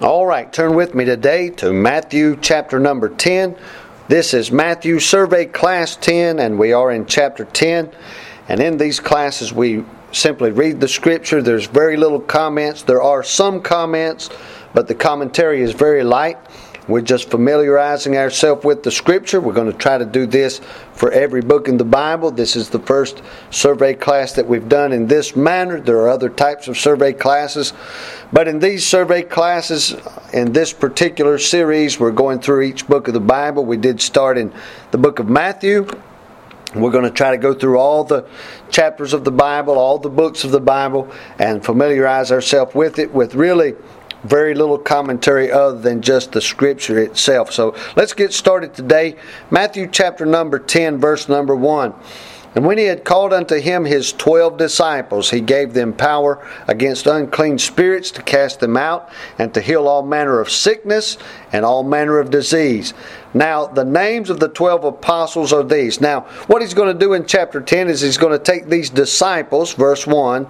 All right, turn with me today to Matthew chapter number 10. This is Matthew Survey Class 10, and we are in chapter 10. And in these classes, we simply read the scripture. There's very little comments. There are some comments, but the commentary is very light. We're just familiarizing ourselves with the Scripture. We're going to try to do this for every book in the Bible. This is the first survey class that we've done in this manner. There are other types of survey classes. But in these survey classes, in this particular series, we're going through each book of the Bible. We did start in the book of Matthew. We're going to try to go through all the chapters of the Bible, all the books of the Bible, and familiarize ourselves with it with really very little commentary other than just the scripture itself. So let's get started today. Matthew chapter number 10, verse number 1. And when he had called unto him his twelve disciples, he gave them power against unclean spirits to cast them out, and to heal all manner of sickness and all manner of disease. Now, the names of the 12 apostles are these. Now, what he's going to do in chapter 10 is he's going to take these disciples, verse 1,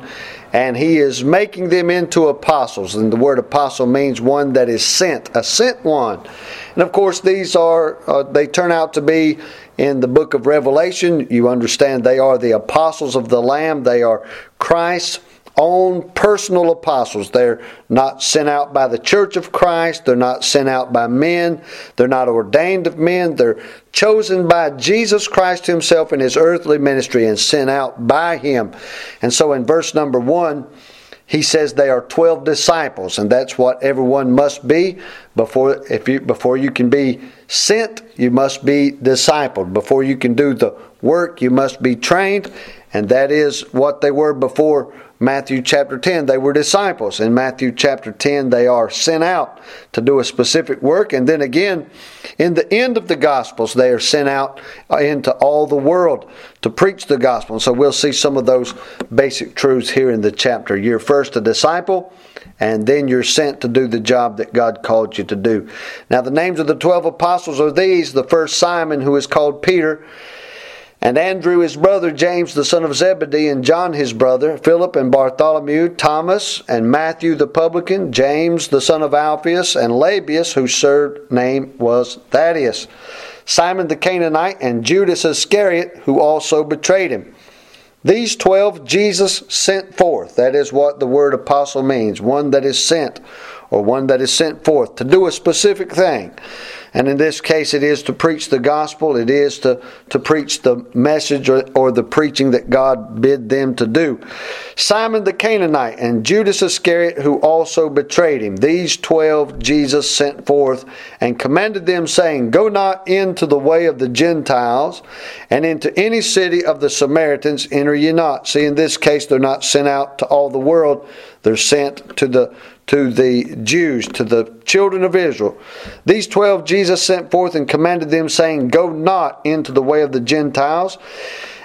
and he is making them into apostles. And the word apostle means one that is sent, a sent one. And of course, these are, uh, they turn out to be in the book of Revelation. You understand they are the apostles of the Lamb, they are Christ's own personal apostles. They're not sent out by the church of Christ. They're not sent out by men. They're not ordained of men. They're chosen by Jesus Christ Himself in His earthly ministry and sent out by Him. And so in verse number one, he says they are 12 disciples and that's what everyone must be before if you before you can be sent you must be discipled before you can do the work you must be trained and that is what they were before Matthew chapter 10, they were disciples. In Matthew chapter 10, they are sent out to do a specific work. And then again, in the end of the Gospels, they are sent out into all the world to preach the gospel. And so we'll see some of those basic truths here in the chapter. You're first a disciple, and then you're sent to do the job that God called you to do. Now, the names of the 12 apostles are these the first Simon, who is called Peter and Andrew his brother, James the son of Zebedee, and John his brother, Philip and Bartholomew, Thomas and Matthew the publican, James the son of Alphaeus, and Lebbaeus, whose surname was Thaddeus, Simon the Canaanite, and Judas Iscariot, who also betrayed him. These twelve Jesus sent forth. That is what the word apostle means one that is sent, or one that is sent forth to do a specific thing. And in this case, it is to preach the gospel, it is to, to preach the message or, or the preaching that God bid them to do. Simon the Canaanite and Judas Iscariot, who also betrayed him, these twelve Jesus sent forth and commanded them, saying, Go not into the way of the Gentiles, and into any city of the Samaritans enter ye not. See, in this case, they're not sent out to all the world, they're sent to the to the Jews, to the children of Israel. These twelve Jesus sent forth and commanded them, saying, Go not into the way of the Gentiles,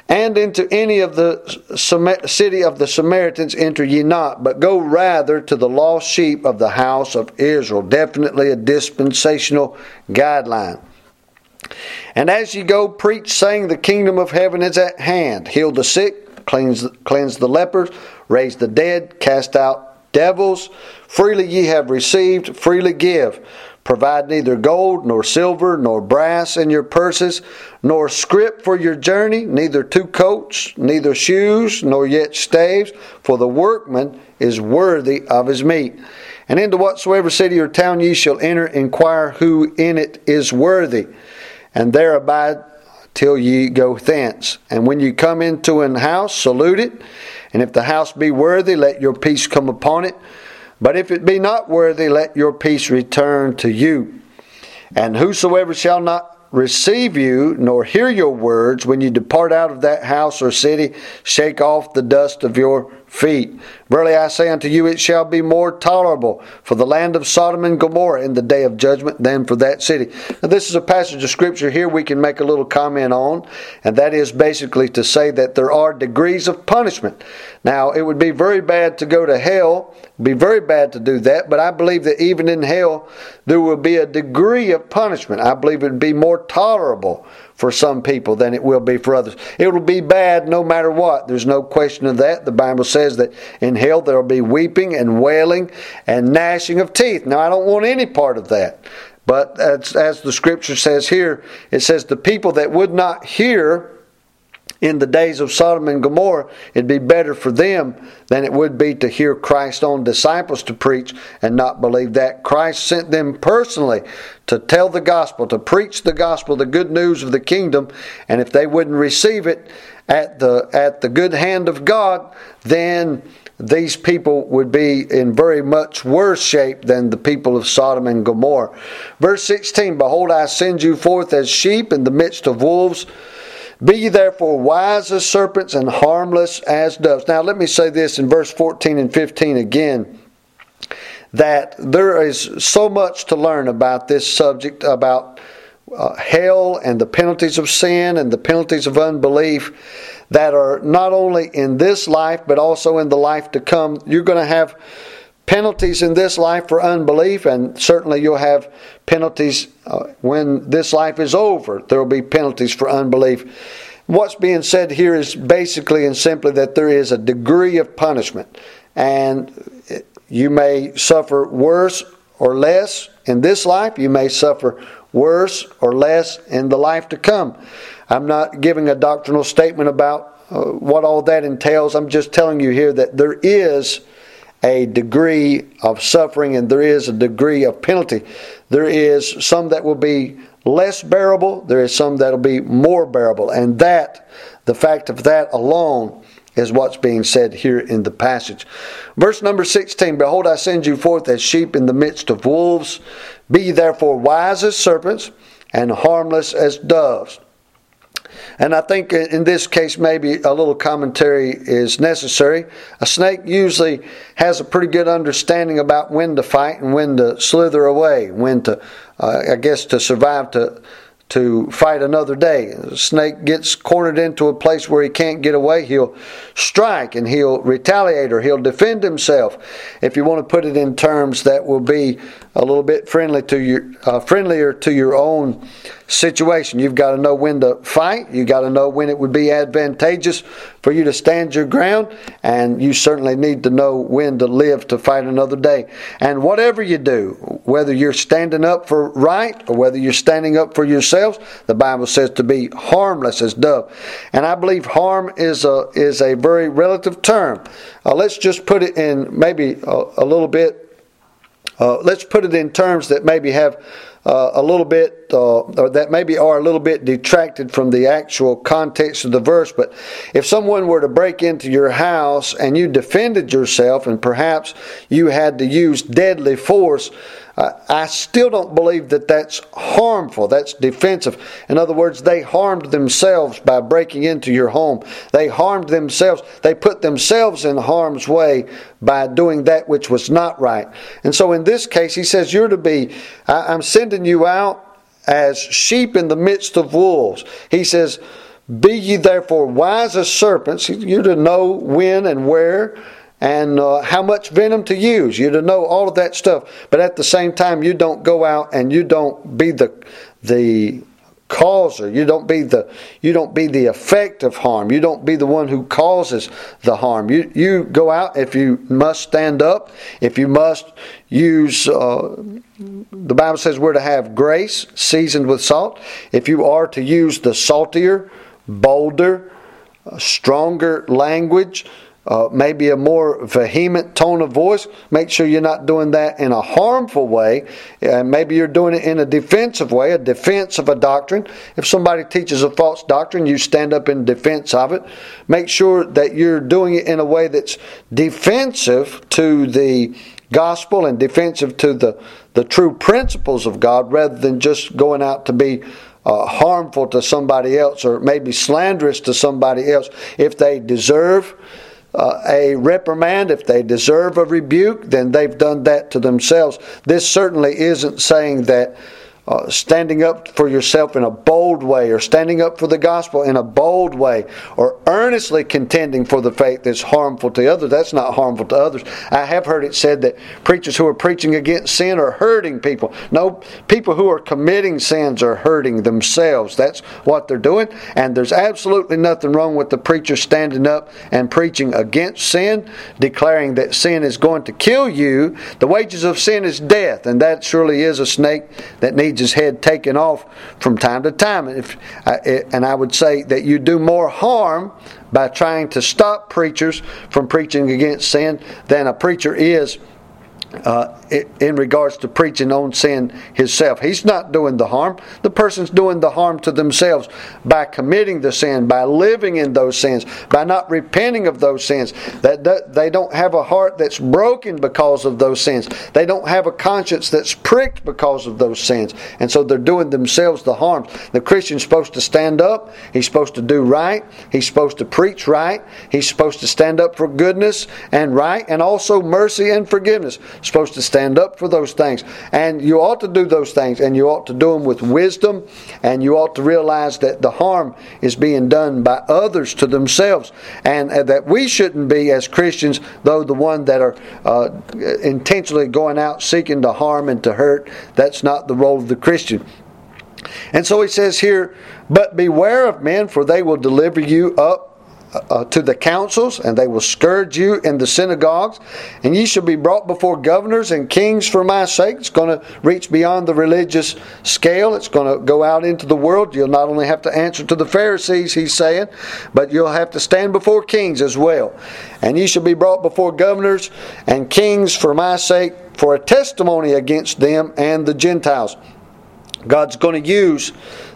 and into any of the city of the Samaritans enter ye not, but go rather to the lost sheep of the house of Israel. Definitely a dispensational guideline. And as ye go, preach, saying, The kingdom of heaven is at hand. Heal the sick, cleanse, cleanse the lepers, raise the dead, cast out devils. Freely ye have received, freely give. Provide neither gold, nor silver, nor brass in your purses, nor scrip for your journey, neither two coats, neither shoes, nor yet staves, for the workman is worthy of his meat. And into whatsoever city or town ye shall enter, inquire who in it is worthy, and there abide till ye go thence. And when ye come into an house, salute it. And if the house be worthy, let your peace come upon it. But if it be not worthy, let your peace return to you. And whosoever shall not receive you, nor hear your words, when you depart out of that house or city, shake off the dust of your feet. Verily I say unto you, it shall be more tolerable for the land of Sodom and Gomorrah in the day of judgment than for that city. Now, this is a passage of scripture here we can make a little comment on, and that is basically to say that there are degrees of punishment. Now, it would be very bad to go to hell, be very bad to do that, but I believe that even in hell, there will be a degree of punishment. I believe it would be more tolerable for some people than it will be for others. It will be bad no matter what. There's no question of that. The Bible says that in hell there will be weeping and wailing and gnashing of teeth. Now, I don't want any part of that. But as, as the scripture says here, it says, The people that would not hear in the days of Sodom and Gomorrah, it'd be better for them than it would be to hear Christ's own disciples to preach and not believe that. Christ sent them personally to tell the gospel, to preach the gospel, the good news of the kingdom, and if they wouldn't receive it at the at the good hand of God, then these people would be in very much worse shape than the people of Sodom and Gomorrah. Verse 16 Behold, I send you forth as sheep in the midst of wolves. Be ye therefore wise as serpents and harmless as doves. Now, let me say this in verse 14 and 15 again that there is so much to learn about this subject, about uh, hell and the penalties of sin and the penalties of unbelief that are not only in this life but also in the life to come. You're going to have penalties in this life for unbelief, and certainly you'll have penalties uh, when this life is over. There will be penalties for unbelief. What's being said here is basically and simply that there is a degree of punishment, and you may suffer worse or less in this life, you may suffer worse or less in the life to come. I'm not giving a doctrinal statement about uh, what all that entails. I'm just telling you here that there is a degree of suffering and there is a degree of penalty. There is some that will be less bearable, there is some that will be more bearable. And that, the fact of that alone, is what's being said here in the passage. Verse number 16 Behold, I send you forth as sheep in the midst of wolves. Be therefore wise as serpents and harmless as doves. And I think in this case, maybe a little commentary is necessary. A snake usually has a pretty good understanding about when to fight and when to slither away, when to, uh, I guess, to survive to to fight another day. The snake gets cornered into a place where he can't get away, he'll strike and he'll retaliate or he'll defend himself. If you want to put it in terms that will be a little bit friendly to your, uh, friendlier to your own situation. You've got to know when to fight. You've got to know when it would be advantageous for you to stand your ground. And you certainly need to know when to live to fight another day. And whatever you do, whether you're standing up for right or whether you're standing up for yourselves, the Bible says to be harmless as dove. And I believe harm is a, is a very relative term. Uh, let's just put it in maybe a, a little bit uh, let's put it in terms that maybe have uh, a little bit, uh, or that maybe are a little bit detracted from the actual context of the verse. But if someone were to break into your house and you defended yourself, and perhaps you had to use deadly force, I still don't believe that that's harmful. That's defensive. In other words, they harmed themselves by breaking into your home. They harmed themselves. They put themselves in harm's way by doing that which was not right. And so in this case, he says, You're to be, I'm sending you out as sheep in the midst of wolves. He says, Be ye therefore wise as serpents. You're to know when and where and uh, how much venom to use. You to know all of that stuff, but at the same time, you don't go out and you don't be the the causer. You don't be the you don't be the effect of harm. You don't be the one who causes the harm. You you go out if you must stand up. If you must use. Uh, the Bible says we're to have grace seasoned with salt. If you are to use the saltier, bolder, uh, stronger language uh, maybe a more vehement tone of voice. Make sure you're not doing that in a harmful way. Uh, maybe you're doing it in a defensive way, a defense of a doctrine. If somebody teaches a false doctrine, you stand up in defense of it. Make sure that you're doing it in a way that's defensive to the gospel and defensive to the, the true principles of God rather than just going out to be uh, harmful to somebody else or maybe slanderous to somebody else if they deserve uh, a reprimand, if they deserve a rebuke, then they've done that to themselves. This certainly isn't saying that uh, standing up for yourself in a bold way, or standing up for the gospel in a bold way, or earnestly contending for the faith that's harmful to others, that's not harmful to others. I have heard it said that preachers who are preaching against sin are hurting people. No, people who are committing sins are hurting themselves. That's what they're doing, and there's absolutely nothing wrong with the preacher standing up and preaching against sin, declaring that sin is going to kill you. The wages of sin is death, and that surely is a snake that needs his head taken off from time to time. And, if, and I would say that you do more harm by trying to stop preachers from preaching against sin than a preacher is uh, in regards to preaching on sin himself. He's not doing the harm. The person's doing the harm to themselves by committing the sin, by living in those sins, by not repenting of those sins. That they don't have a heart that's broken because of those sins. They don't have a conscience that's pricked because of those sins, and so they're doing themselves the harm. The Christian's supposed to stand up. He's supposed to do right. He's supposed to preach right. He's supposed to stand up for goodness and right, and also mercy and forgiveness. Supposed to stand up for those things. And you ought to do those things, and you ought to do them with wisdom, and you ought to realize that the harm is being done by others to themselves, and that we shouldn't be, as Christians, though the one that are uh, intentionally going out seeking to harm and to hurt. That's not the role of the Christian. And so he says here, But beware of men, for they will deliver you up uh, to the councils, and they will scourge you in the synagogues, and ye shall be brought before governors and kings for my sake. It's going to reach beyond the religious scale. It's going to go out into the world. You'll not only have to answer to the Pharisees, he's saying, but you'll have to stand before kings as well. And ye shall be brought before governors and kings for my sake, for a testimony against them and the Gentiles. God's going to use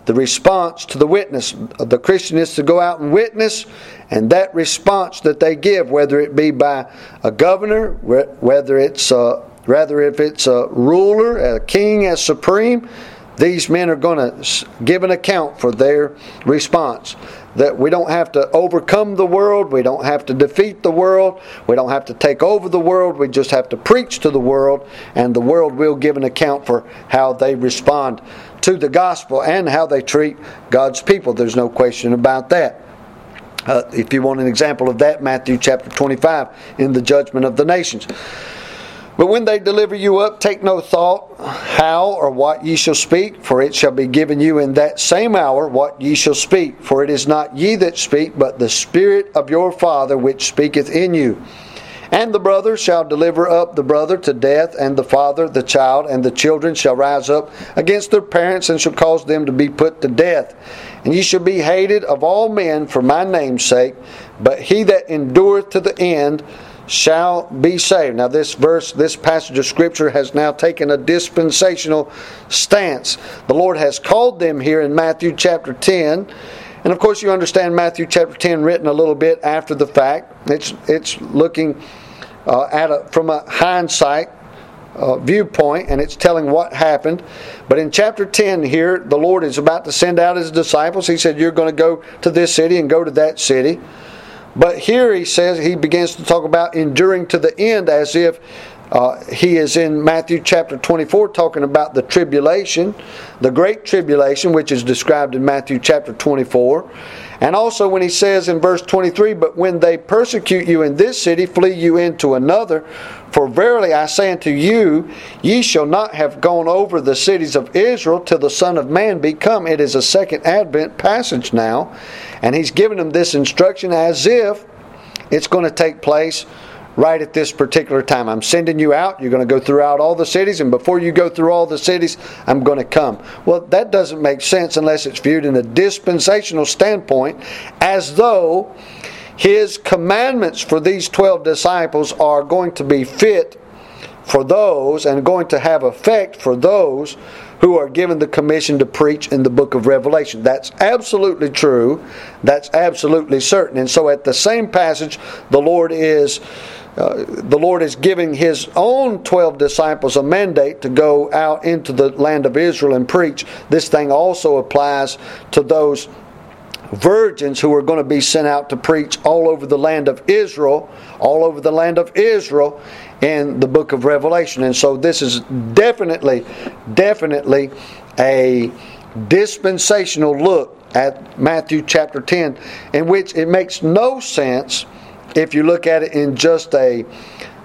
the response to the witness. The Christian is to go out and witness, and that response that they give, whether it be by a governor, whether it's a, rather if it's a ruler, a king as supreme, these men are going to give an account for their response. That we don't have to overcome the world, we don't have to defeat the world, we don't have to take over the world, we just have to preach to the world, and the world will give an account for how they respond to the gospel and how they treat God's people. There's no question about that. Uh, if you want an example of that, Matthew chapter 25 in the judgment of the nations. But when they deliver you up, take no thought how or what ye shall speak, for it shall be given you in that same hour what ye shall speak. For it is not ye that speak, but the Spirit of your Father which speaketh in you. And the brother shall deliver up the brother to death, and the father the child, and the children shall rise up against their parents, and shall cause them to be put to death. And ye shall be hated of all men for my name's sake, but he that endureth to the end shall be saved. Now, this verse, this passage of Scripture has now taken a dispensational stance. The Lord has called them here in Matthew chapter 10. And of course, you understand Matthew chapter 10 written a little bit after the fact. It's, it's looking uh, at a, from a hindsight uh, viewpoint, and it's telling what happened. But in chapter 10 here, the Lord is about to send out his disciples. He said, You're going to go to this city and go to that city. But here he says, he begins to talk about enduring to the end as if uh, he is in Matthew chapter 24 talking about the tribulation, the great tribulation, which is described in Matthew chapter 24. And also when he says in verse 23, But when they persecute you in this city, flee you into another. For verily I say unto you, ye shall not have gone over the cities of Israel till the Son of Man be come. It is a second advent passage now. And he's giving them this instruction as if it's going to take place right at this particular time. I'm sending you out. You're going to go throughout all the cities, and before you go through all the cities, I'm going to come. Well, that doesn't make sense unless it's viewed in a dispensational standpoint, as though his commandments for these 12 disciples are going to be fit for those and going to have effect for those who are given the commission to preach in the book of Revelation. That's absolutely true. That's absolutely certain. And so at the same passage, the Lord is uh, the Lord is giving His own 12 disciples a mandate to go out into the land of Israel and preach. This thing also applies to those virgins who are going to be sent out to preach all over the land of Israel, all over the land of Israel in the book of Revelation. And so this is definitely, definitely a dispensational look at Matthew chapter 10, in which it makes no sense if you look at it in just a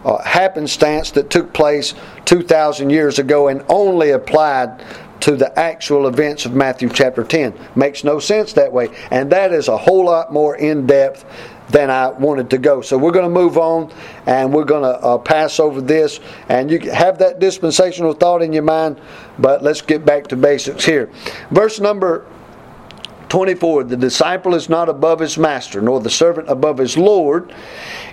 uh, happenstance that took place 2,000 years ago and only applied to the actual events of Matthew chapter 10. Makes no sense that way. And that is a whole lot more in depth than I wanted to go. So we're going to move on and we're going to uh, pass over this. And you have that dispensational thought in your mind, but let's get back to basics here. Verse number 24 The disciple is not above his master, nor the servant above his Lord.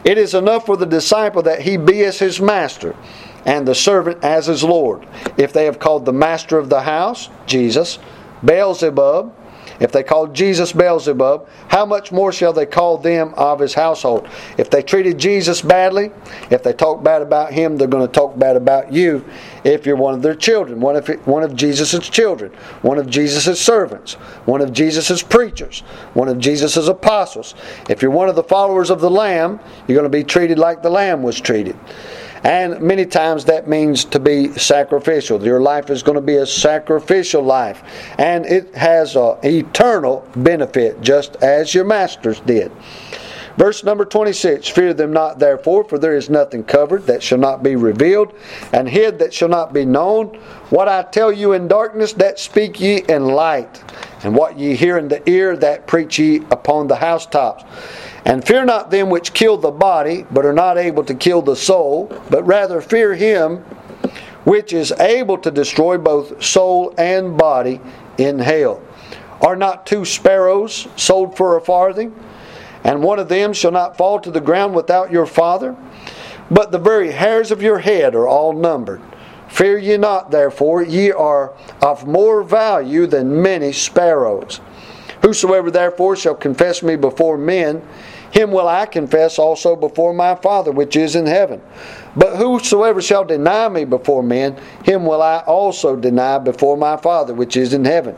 It is enough for the disciple that he be as his master, and the servant as his Lord. If they have called the master of the house, Jesus, Beelzebub, if they called Jesus Beelzebub, how much more shall they call them of his household? If they treated Jesus badly, if they talk bad about him, they're going to talk bad about you if you're one of their children, one of, one of Jesus' children, one of Jesus' servants, one of Jesus' preachers, one of Jesus' apostles. If you're one of the followers of the Lamb, you're going to be treated like the Lamb was treated. And many times that means to be sacrificial. Your life is going to be a sacrificial life. And it has an eternal benefit, just as your masters did. Verse number 26 Fear them not, therefore, for there is nothing covered that shall not be revealed, and hid that shall not be known. What I tell you in darkness, that speak ye in light, and what ye hear in the ear, that preach ye upon the housetops. And fear not them which kill the body, but are not able to kill the soul, but rather fear him which is able to destroy both soul and body in hell. Are not two sparrows sold for a farthing? And one of them shall not fall to the ground without your Father? But the very hairs of your head are all numbered. Fear ye not, therefore, ye are of more value than many sparrows. Whosoever therefore shall confess me before men, him will I confess also before my Father which is in heaven. But whosoever shall deny me before men, him will I also deny before my Father which is in heaven.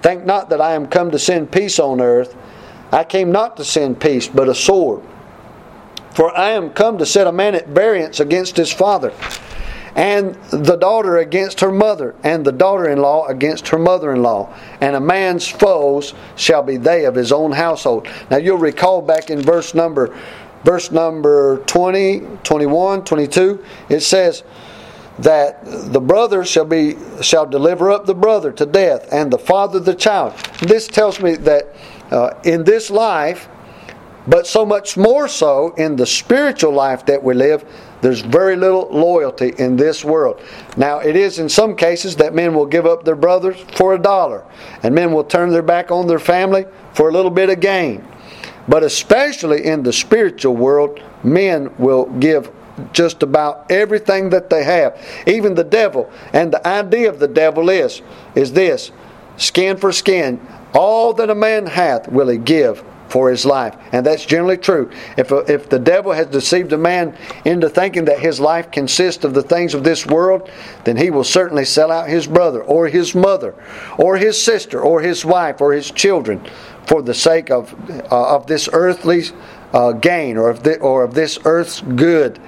Think not that I am come to send peace on earth. I came not to send peace, but a sword. For I am come to set a man at variance against his father and the daughter against her mother, and the daughter in law against her mother in law. And a man's foes shall be they of his own household. Now you'll recall back in verse number verse number 20, 21, 22, it says that the brother shall be shall deliver up the brother to death, and the father the child. This tells me that uh, in this life, but so much more so in the spiritual life that we live, there's very little loyalty in this world. Now, it is in some cases that men will give up their brothers for a dollar, and men will turn their back on their family for a little bit of gain. But especially in the spiritual world, men will give just about everything that they have, even the devil. And the idea of the devil is is this: skin for skin. All that a man hath will he give for his life. And that's generally true. If, a, if the devil has deceived a man into thinking that his life consists of the things of this world, then he will certainly sell out his brother or his mother or his sister or his wife or his children for the sake of, uh, of this earthly uh, gain or of, the, or of this earth's good.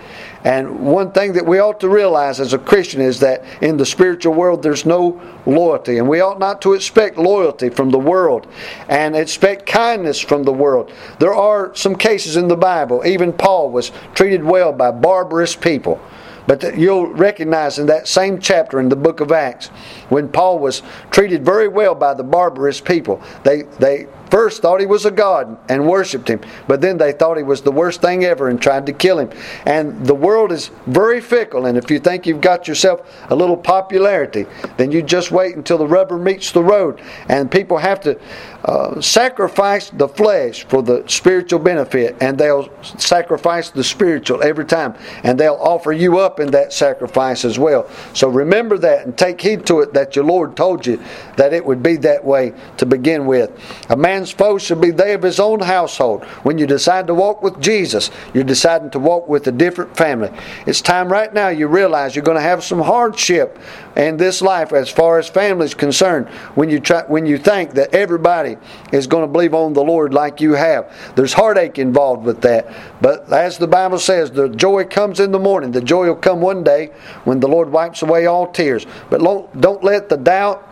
And one thing that we ought to realize as a Christian is that in the spiritual world there's no loyalty. And we ought not to expect loyalty from the world and expect kindness from the world. There are some cases in the Bible, even Paul was treated well by barbarous people. But you'll recognize in that same chapter in the book of Acts, when Paul was treated very well by the barbarous people, they, they first thought he was a god and worshiped him, but then they thought he was the worst thing ever and tried to kill him. And the world is very fickle, and if you think you've got yourself a little popularity, then you just wait until the rubber meets the road. And people have to uh, sacrifice the flesh for the spiritual benefit, and they'll sacrifice the spiritual every time, and they'll offer you up in that sacrifice as well. So remember that and take heed to it that your Lord told you that it would be that way to begin with. A man man's foes shall be they of his own household. When you decide to walk with Jesus, you're deciding to walk with a different family. It's time right now you realize you're going to have some hardship in this life as far as family is concerned when you try when you think that everybody is going to believe on the Lord like you have. There's heartache involved with that. But as the Bible says, the joy comes in the morning. The joy will come one day when the Lord wipes away all tears. But don't let the doubt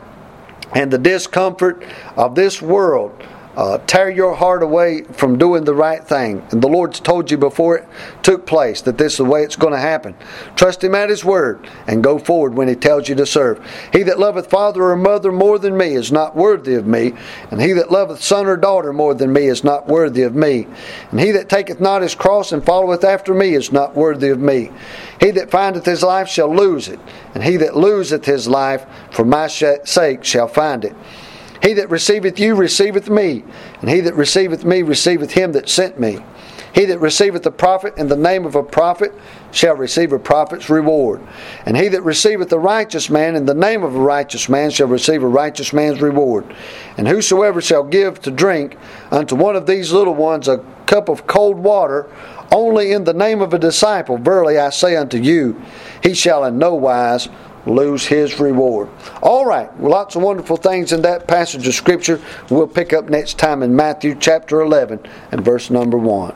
and the discomfort of this world uh, tear your heart away from doing the right thing. And the Lord's told you before it took place that this is the way it's going to happen. Trust Him at His word and go forward when He tells you to serve. He that loveth father or mother more than me is not worthy of me, and he that loveth son or daughter more than me is not worthy of me. And he that taketh not his cross and followeth after me is not worthy of me. He that findeth his life shall lose it, and he that loseth his life for my sake shall find it. He that receiveth you receiveth me, and he that receiveth me receiveth him that sent me. He that receiveth a prophet in the name of a prophet shall receive a prophet's reward. And he that receiveth a righteous man in the name of a righteous man shall receive a righteous man's reward. And whosoever shall give to drink unto one of these little ones a cup of cold water, only in the name of a disciple, verily I say unto you, he shall in no wise lose his reward. All right, lots of wonderful things in that passage of Scripture. We'll pick up next time in Matthew chapter 11 and verse number 1.